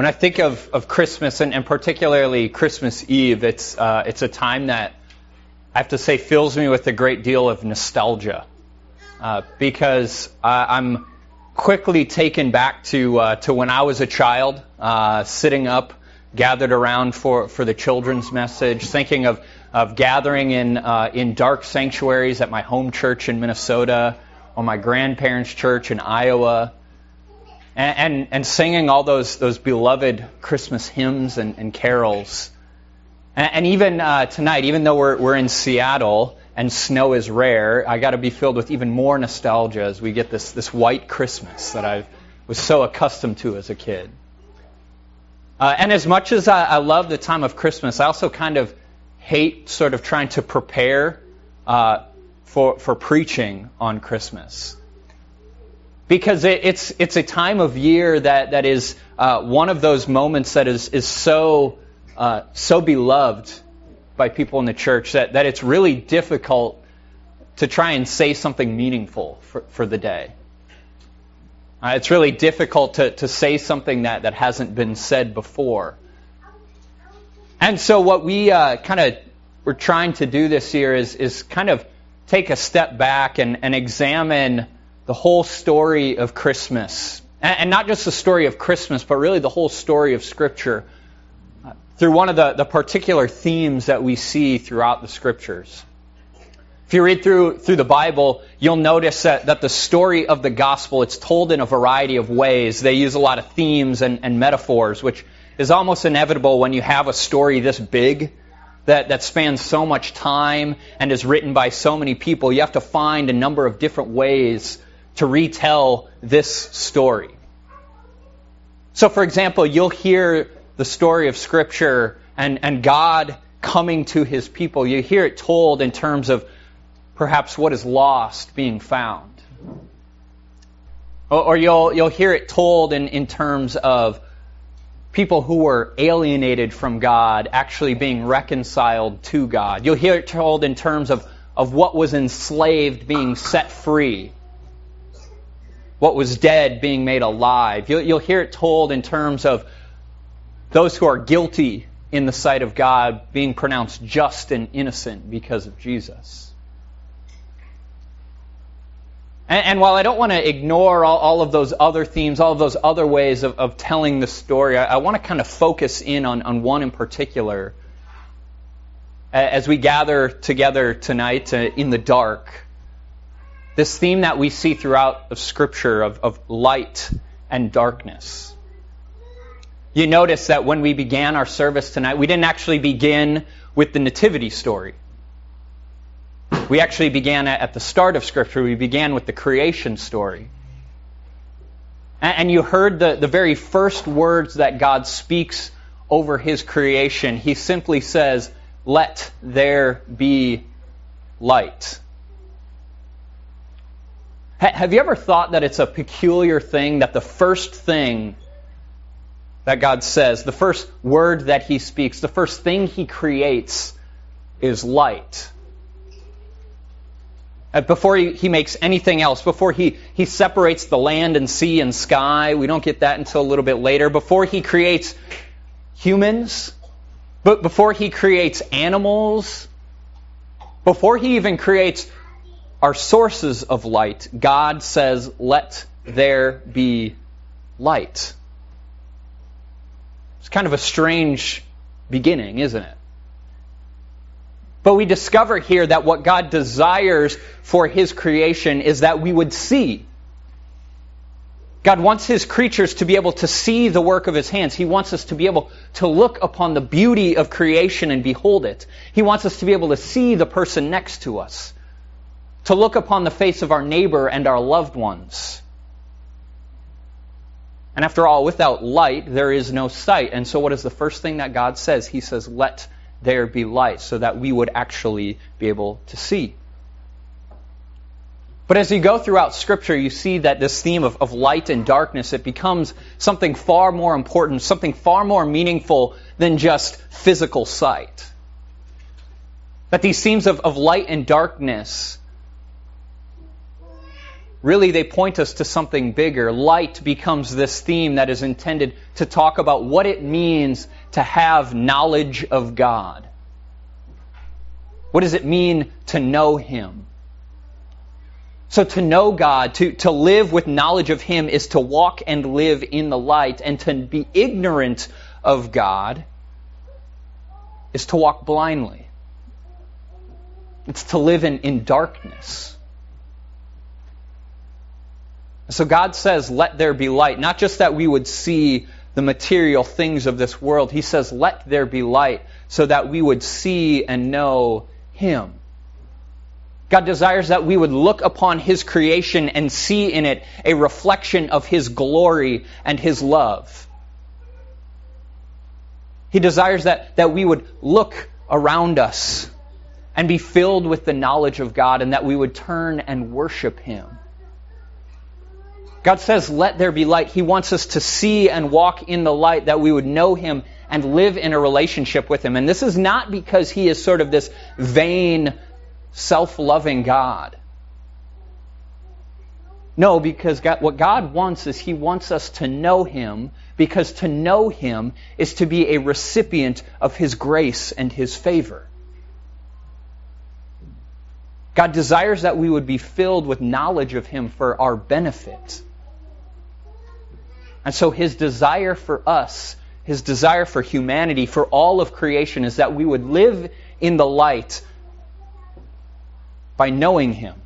when I think of, of Christmas and, and particularly Christmas Eve, it's, uh, it's a time that I have to say fills me with a great deal of nostalgia uh, because uh, I'm quickly taken back to, uh, to when I was a child, uh, sitting up, gathered around for, for the children's message, thinking of, of gathering in, uh, in dark sanctuaries at my home church in Minnesota or my grandparents' church in Iowa and, and, and singing all those, those beloved Christmas hymns and, and carols. And, and even uh, tonight, even though we're, we're in Seattle and snow is rare, I got to be filled with even more nostalgia as we get this, this white Christmas that I was so accustomed to as a kid. Uh, and as much as I, I, love the time of Christmas, I also kind of hate sort of trying to prepare uh, for, for preaching on Christmas because it, it's it's a time of year that that is uh, one of those moments that is is so uh, so beloved by people in the church that that it's really difficult to try and say something meaningful for, for the day. Uh, it's really difficult to, to say something that, that hasn't been said before. And so, what we uh, kind of we're trying to do this year is, is kind of take a step back and, and examine the whole story of Christmas. And not just the story of Christmas, but really the whole story of Scripture uh, through one of the, the particular themes that we see throughout the Scriptures. If you read through, through the Bible, you'll notice that, that the story of the gospel, it's told in a variety of ways. They use a lot of themes and, and metaphors, which is almost inevitable when you have a story this big that, that spans so much time and is written by so many people. You have to find a number of different ways to retell this story. So, for example, you'll hear the story of Scripture and, and God coming to his people. You hear it told in terms of perhaps what is lost being found. Or, or you'll, you'll hear it told in, in terms of people who were alienated from God actually being reconciled to God. You'll hear it told in terms of, of what was enslaved being set free what was dead being made alive. You'll, you'll hear it told in terms of those who are guilty in the sight of God being pronounced just and innocent because of Jesus. And, and while I don't want to ignore all, all, of those other themes, all of those other ways of, of telling the story, I, I want to kind of focus in on, on one in particular as we gather together tonight uh, in the dark this theme that we see throughout of Scripture of, of light and darkness. You notice that when we began our service tonight, we didn't actually begin with the nativity story. We actually began at the start of Scripture. We began with the creation story. And you heard the, the very first words that God speaks over His creation. He simply says, Let there be light. Have you ever thought that it's a peculiar thing that the first thing that God says, the first word that He speaks, the first thing He creates is light? Before he, he makes anything else, before he, he separates the land and sea and sky, we don't get that until a little bit later. Before he creates humans, but before he creates animals, before he even creates are sources of light, God says, let there be light. It's kind of a strange beginning, isn't it? But we discover here that what God desires for His creation is that we would see. God wants His creatures to be able to see the work of His hands. He wants us to be able to look upon the beauty of creation and behold it. He wants us to be able to see the person next to us to look upon the face of our neighbor and our loved ones. And after all, without light, there is no sight. And so, what is the first thing that God says? He says, Let there be light, so that we would actually be able to see. But as you go throughout Scripture, you see that this theme of, of light and darkness, it becomes something far more important, something far more meaningful than just physical sight. That these themes of, of light and darkness really they point us to something bigger. Light becomes this theme that is intended to talk about what it means to have knowledge of God. What does it mean to know Him? So to know God, to, to live with knowledge of Him is to walk and live in the light, and to be ignorant of God is to walk blindly. It's to live in, in darkness. So God says, let there be light. Not just that we would see the material things of this world. He says, let there be light so that we would see and know Him. God desires that we would look upon His creation and see in it a reflection of His glory and His love. He desires that, that we would look around us and be filled with the knowledge of God and that we would turn and worship Him. God says, let there be light. He wants us to see and walk in the light that we would know Him and live in a relationship with Him. And this is not because He is sort of this vain, self-loving God. No, because God, what God wants is He wants us to know Him, because to know Him is to be a recipient of His grace and His favor. God desires that we would be filled with knowledge of Him for our benefit. And so his desire for us, his desire for humanity, for all of creation, is that we would live in the light by knowing him,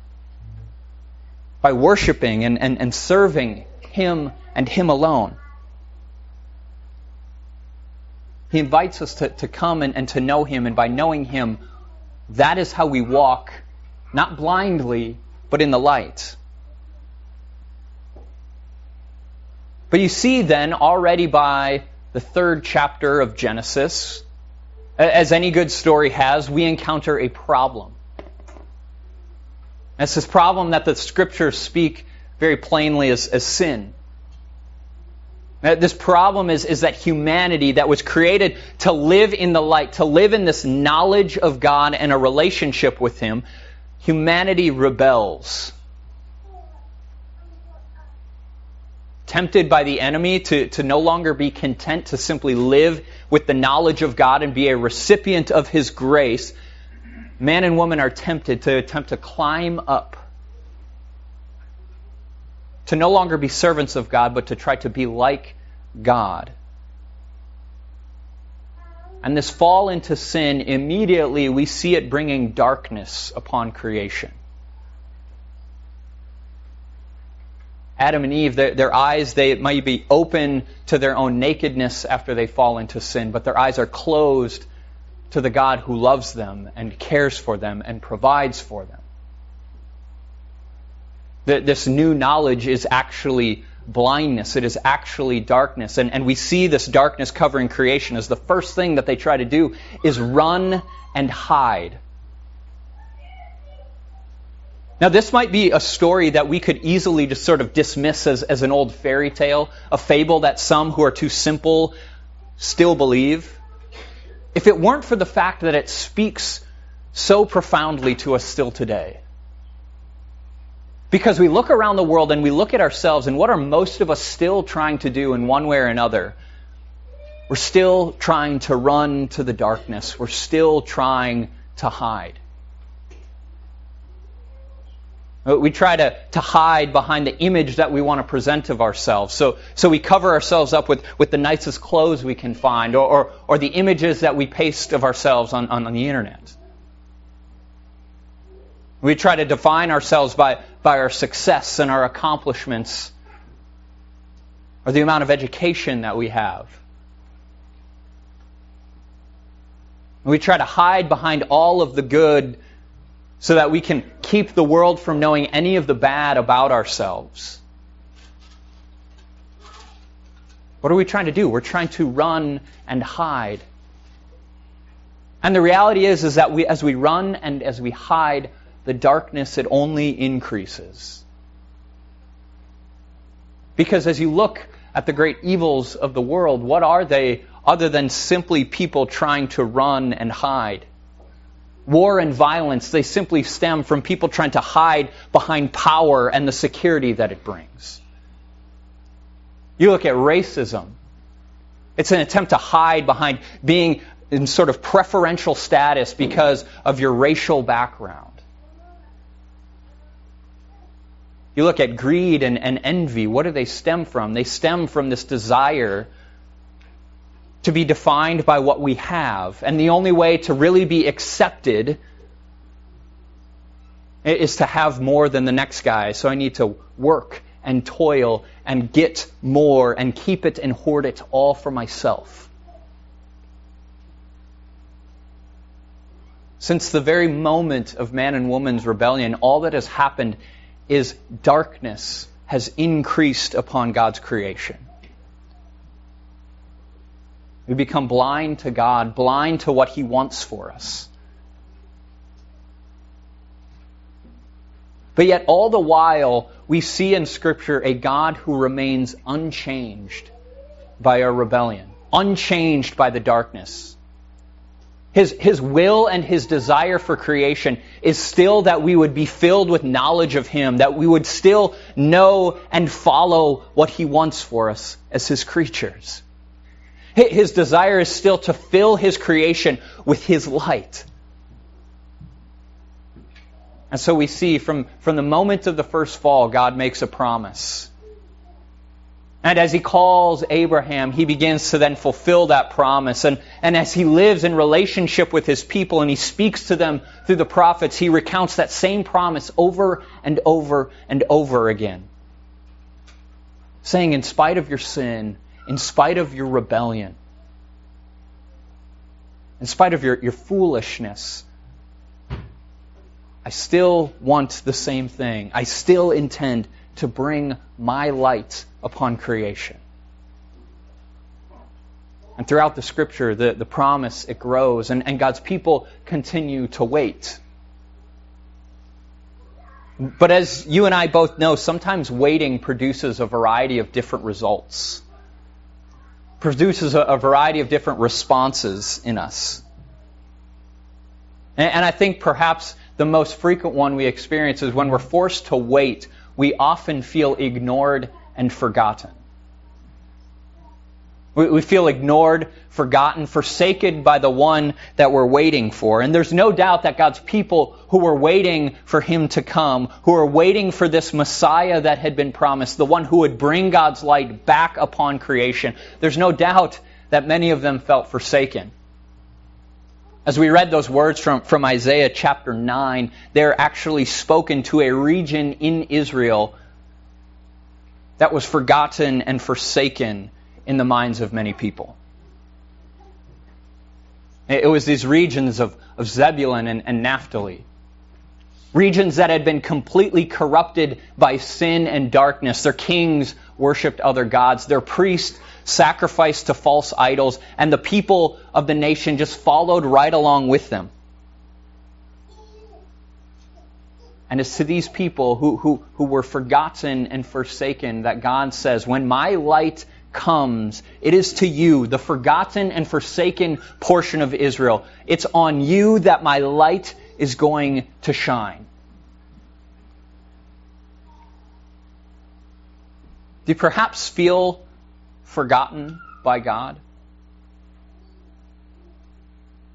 by worshiping and, and, and serving him and him alone. He invites us to, to come and, and to know him, and by knowing him, that is how we walk, not blindly, but in the light. But you see then already by the third chapter of Genesis, as any good story has, we encounter a problem. It's this problem that the scriptures speak very plainly as, as sin. This problem is, is that humanity that was created to live in the light, to live in this knowledge of God and a relationship with Him, humanity rebels. Tempted by the enemy to, to no longer be content to simply live with the knowledge of God and be a recipient of His grace, man and woman are tempted to attempt to climb up. To no longer be servants of God, but to try to be like God. And this fall into sin, immediately we see it bringing darkness upon creation. Adam and Eve, their, their, eyes, they might be open to their own nakedness after they fall into sin, but their eyes are closed to the God who loves them and cares for them and provides for them. This new knowledge is actually blindness. It is actually darkness. And, and we see this darkness covering creation as the first thing that they try to do is run and hide now, this might be a story that we could easily just sort of dismiss as, as an old fairy tale, a fable that some who are too simple still believe. If it weren't for the fact that it speaks so profoundly to us still today. Because we look around the world and we look at ourselves, and what are most of us still trying to do in one way or another? We're still trying to run to the darkness. We're still trying to hide. Uh, Uh, we try to, to hide behind the image that we want to present of ourselves. So, so we cover ourselves up with, with the nicest clothes we can find or, or, or the images that we paste of ourselves on, on, on the internet. We try to define ourselves by, by our success and our accomplishments or the amount of education that we have. We try to hide behind all of the good so that we can keep the world from knowing any of the bad about ourselves. What are we trying to do? We're trying to run and hide. And the reality is, is that we, as we run and as we hide, the darkness, it only increases. Because as you look at the great evils of the world, what are they other than simply people trying to run and hide? War and violence, they simply stem from people trying to hide behind power and the security that it brings. You look at racism, it's an attempt to hide behind being in sort of preferential status because of your racial background. You look at greed and, and envy, what do they stem from? They stem from this desire to be defined by what we have. And the only way to really be accepted is to have more than the next guy. So I need to work and toil and get more and keep it and hoard it all for myself. Since the very moment of man and woman's rebellion, all that has happened is darkness has increased upon God's creation. We become blind to God, blind to what He wants for us. But yet, all the while, we see in Scripture a God who remains unchanged by our rebellion, unchanged by the darkness. His, his will and his desire for creation is still that we would be filled with knowledge of Him, that we would still know and follow what He wants for us as His creatures. His desire is still to fill his creation with his light. And so we see from, from the moment of the first fall, God makes a promise. And as he calls Abraham, he begins to then fulfill that promise. And, and as he lives in relationship with his people and he speaks to them through the prophets, he recounts that same promise over and over and over again. Saying, in spite of your sin, in spite of your rebellion, in spite of your, your foolishness, I still want the same thing. I still intend to bring my light upon creation. And throughout the scripture, the, the promise, it grows, and, and God's people continue to wait. But as you and I both know, sometimes waiting produces a variety of different results produces a, a variety of different responses in us. And, and I think perhaps the most frequent one we experience is when we're forced to wait, we often feel ignored and forgotten. We, we feel ignored, forgotten, forsaken by the one that we're waiting for. And there's no doubt that God's people who were waiting for Him to come, who were waiting for this Messiah that had been promised, the one who would bring God's light back upon creation, there's no doubt that many of them felt forsaken. As we read those words from, from Isaiah chapter 9, they're actually spoken to a region in Israel that was forgotten and forsaken in the minds of many people. It was these regions of, of Zebulun and, and Naphtali. Regions that had been completely corrupted by sin and darkness. Their kings worshipped other gods. Their priests sacrificed to false idols. And the people of the nation just followed right along with them. And it's to these people who, who, who were forgotten and forsaken that God says, When my light comes, it is to you, the forgotten and forsaken portion of Israel. It's on you that my light is going to shine. Do you perhaps feel forgotten by God?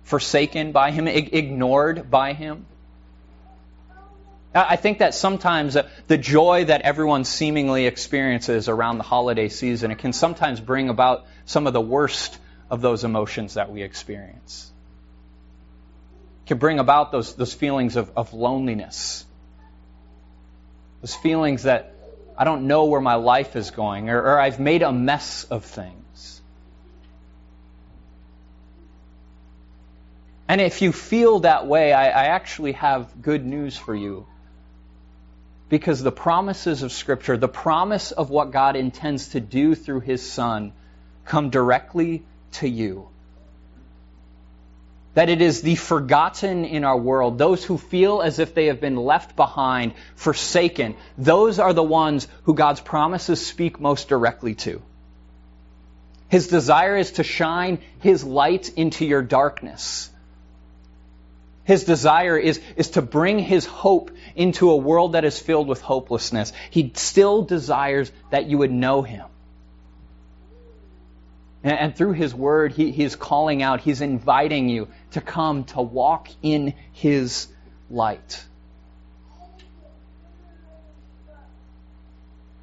Forsaken by Him? Ignored by Him? I think that sometimes uh, the joy that everyone seemingly experiences around the holiday season, it can sometimes bring about some of the worst of those emotions that we experience. It can bring about those, those feelings of, of loneliness. Those feelings that I don't know where my life is going, or, or I've made a mess of things. And if you feel that way, I, I actually have good news for you because the promises of Scripture, the promise of what God intends to do through His Son, come directly to you. That it is the forgotten in our world, those who feel as if they have been left behind, forsaken, those are the ones who God's promises speak most directly to. His desire is to shine His light into your darkness His desire is, is to bring His hope into a world that is filled with hopelessness. He still desires that you would know Him. And, and through His Word, he, He's calling out, He's inviting you to come to walk in His light.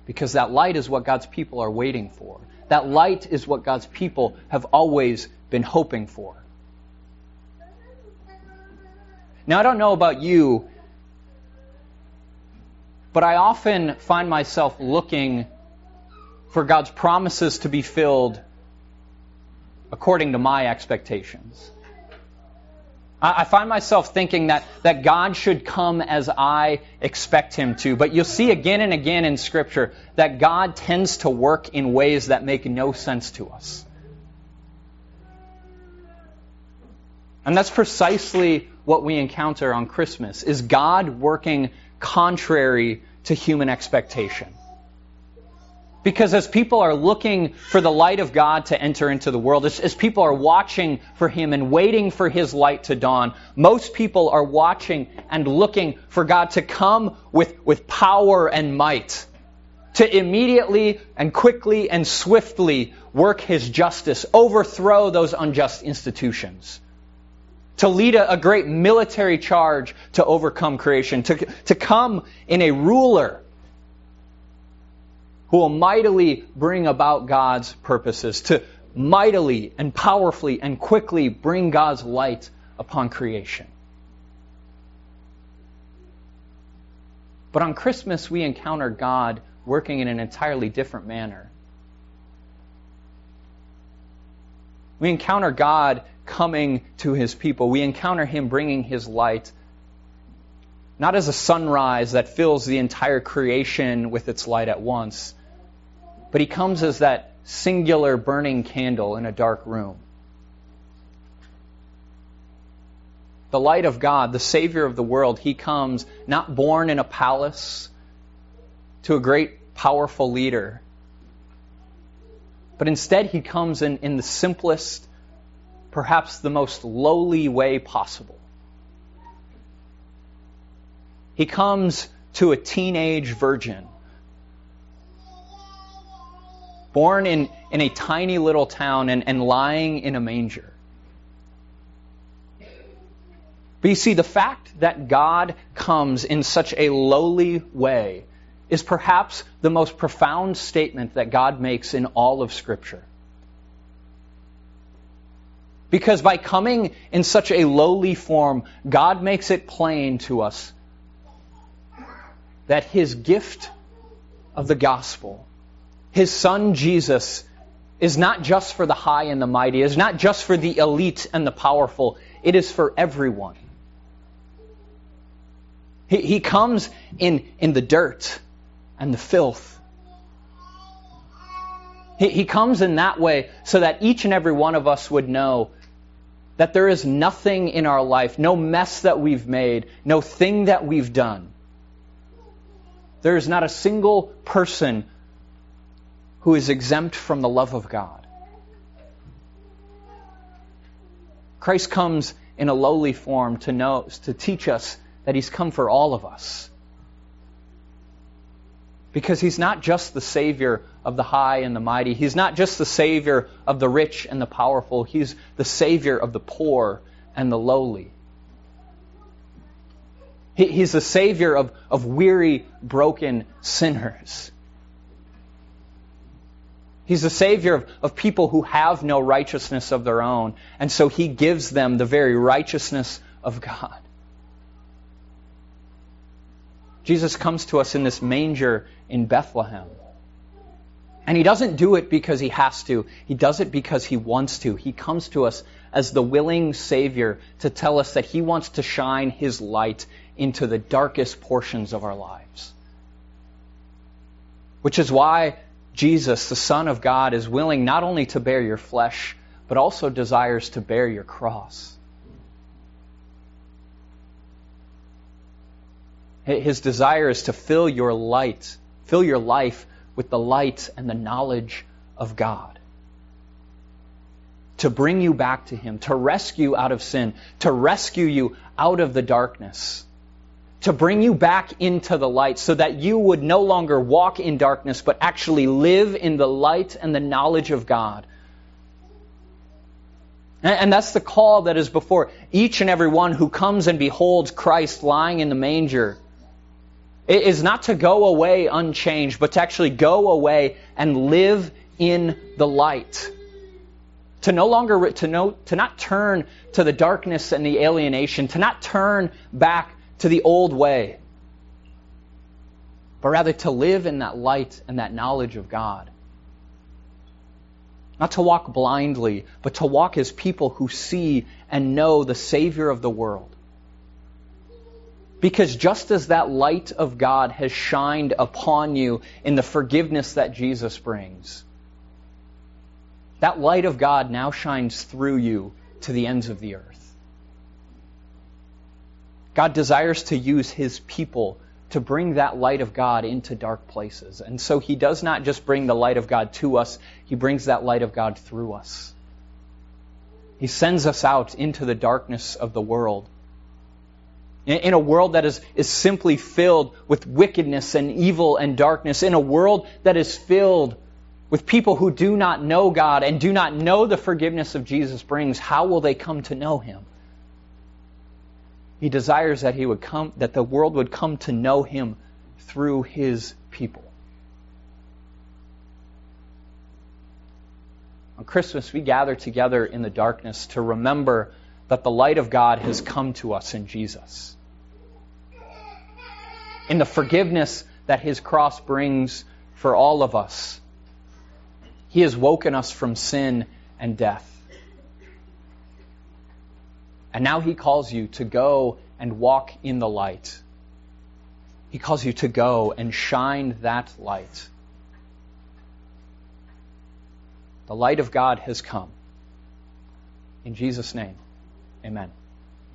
Because that light is what God's people are waiting for. That light is what God's people have always been hoping for. Now, I don't know about you, but I often find myself looking for God's promises to be filled according to my expectations. I find myself thinking that, that God should come as I expect Him to. But you'll see again and again in Scripture that God tends to work in ways that make no sense to us. And that's precisely what we encounter on Christmas, is God working contrary to human expectation. Because as people are looking for the light of God to enter into the world, as, as, people are watching for Him and waiting for His light to dawn, most people are watching and looking for God to come with, with power and might, to immediately and quickly and swiftly work His justice, overthrow those unjust institutions, to lead a, a great military charge to overcome creation, to, to come in a ruler who will mightily bring about God's purposes, to mightily and powerfully and quickly bring God's light upon creation. But on Christmas, we encounter God working in an entirely different manner. We encounter God coming to his people. We encounter him bringing his light, not as a sunrise that fills the entire creation with its light at once, but he comes as that singular burning candle in a dark room. The light of God, the Savior of the world, he comes not born in a palace to a great, powerful leader, but instead he comes in, in the simplest, perhaps the most lowly way possible. He comes to a teenage virgin born in, in a tiny little town and, and lying in a manger. But you see, the fact that God comes in such a lowly way is perhaps the most profound statement that God makes in all of Scripture. Because by coming in such a lowly form, God makes it plain to us that His gift of the gospel his son Jesus is not just for the high and the mighty, is not just for the elite and the powerful, it is for everyone. He, he comes in, in the dirt and the filth. He, he comes in that way so that each and every one of us would know that there is nothing in our life, no mess that we've made, no thing that we've done. There is not a single person who is exempt from the love of God. Christ comes in a lowly form to know to teach us that he's come for all of us. Because he's not just the savior of the high and the mighty. He's not just the savior of the rich and the powerful. He's the savior of the poor and the lowly. he's the savior of, of weary, broken sinners. He's the Savior of, of people who have no righteousness of their own. And so He gives them the very righteousness of God. Jesus comes to us in this manger in Bethlehem. And He doesn't do it because He has to, He does it because He wants to. He comes to us as the willing Savior to tell us that He wants to shine His light into the darkest portions of our lives. Which is why Jesus, the Son of God, is willing not only to bear your flesh, but also desires to bear your cross. His desire is to fill your light, fill your life with the light and the knowledge of God. to bring you back to Him, to rescue out of sin, to rescue you out of the darkness, to bring you back into the light so that you would no longer walk in darkness, but actually live in the light and the knowledge of God. And that's the call that is before each and every one who comes and beholds Christ lying in the manger. It is not to go away unchanged, but to actually go away and live in the light. To no longer, to, no, to not turn to the darkness and the alienation, to not turn back to the old way, but rather to live in that light and that knowledge of God. Not to walk blindly, but to walk as people who see and know the Savior of the world. Because just as that light of God has shined upon you in the forgiveness that Jesus brings, that light of God now shines through you to the ends of the earth. God desires to use His people to bring that light of God into dark places. And so He does not just bring the light of God to us, He brings that light of God through us. He sends us out into the darkness of the world. In a world that is, is simply filled with wickedness and evil and darkness, in a world that is filled with people who do not know God and do not know the forgiveness of Jesus brings, how will they come to know Him? He desires that he would come, that the world would come to know him through his people. On Christmas, we gather together in the darkness to remember that the light of God has come to us in Jesus. In the forgiveness that his cross brings for all of us, he has woken us from sin and death. And now he calls you to go and walk in the light. He calls you to go and shine that light. The light of God has come. In Jesus' name, amen.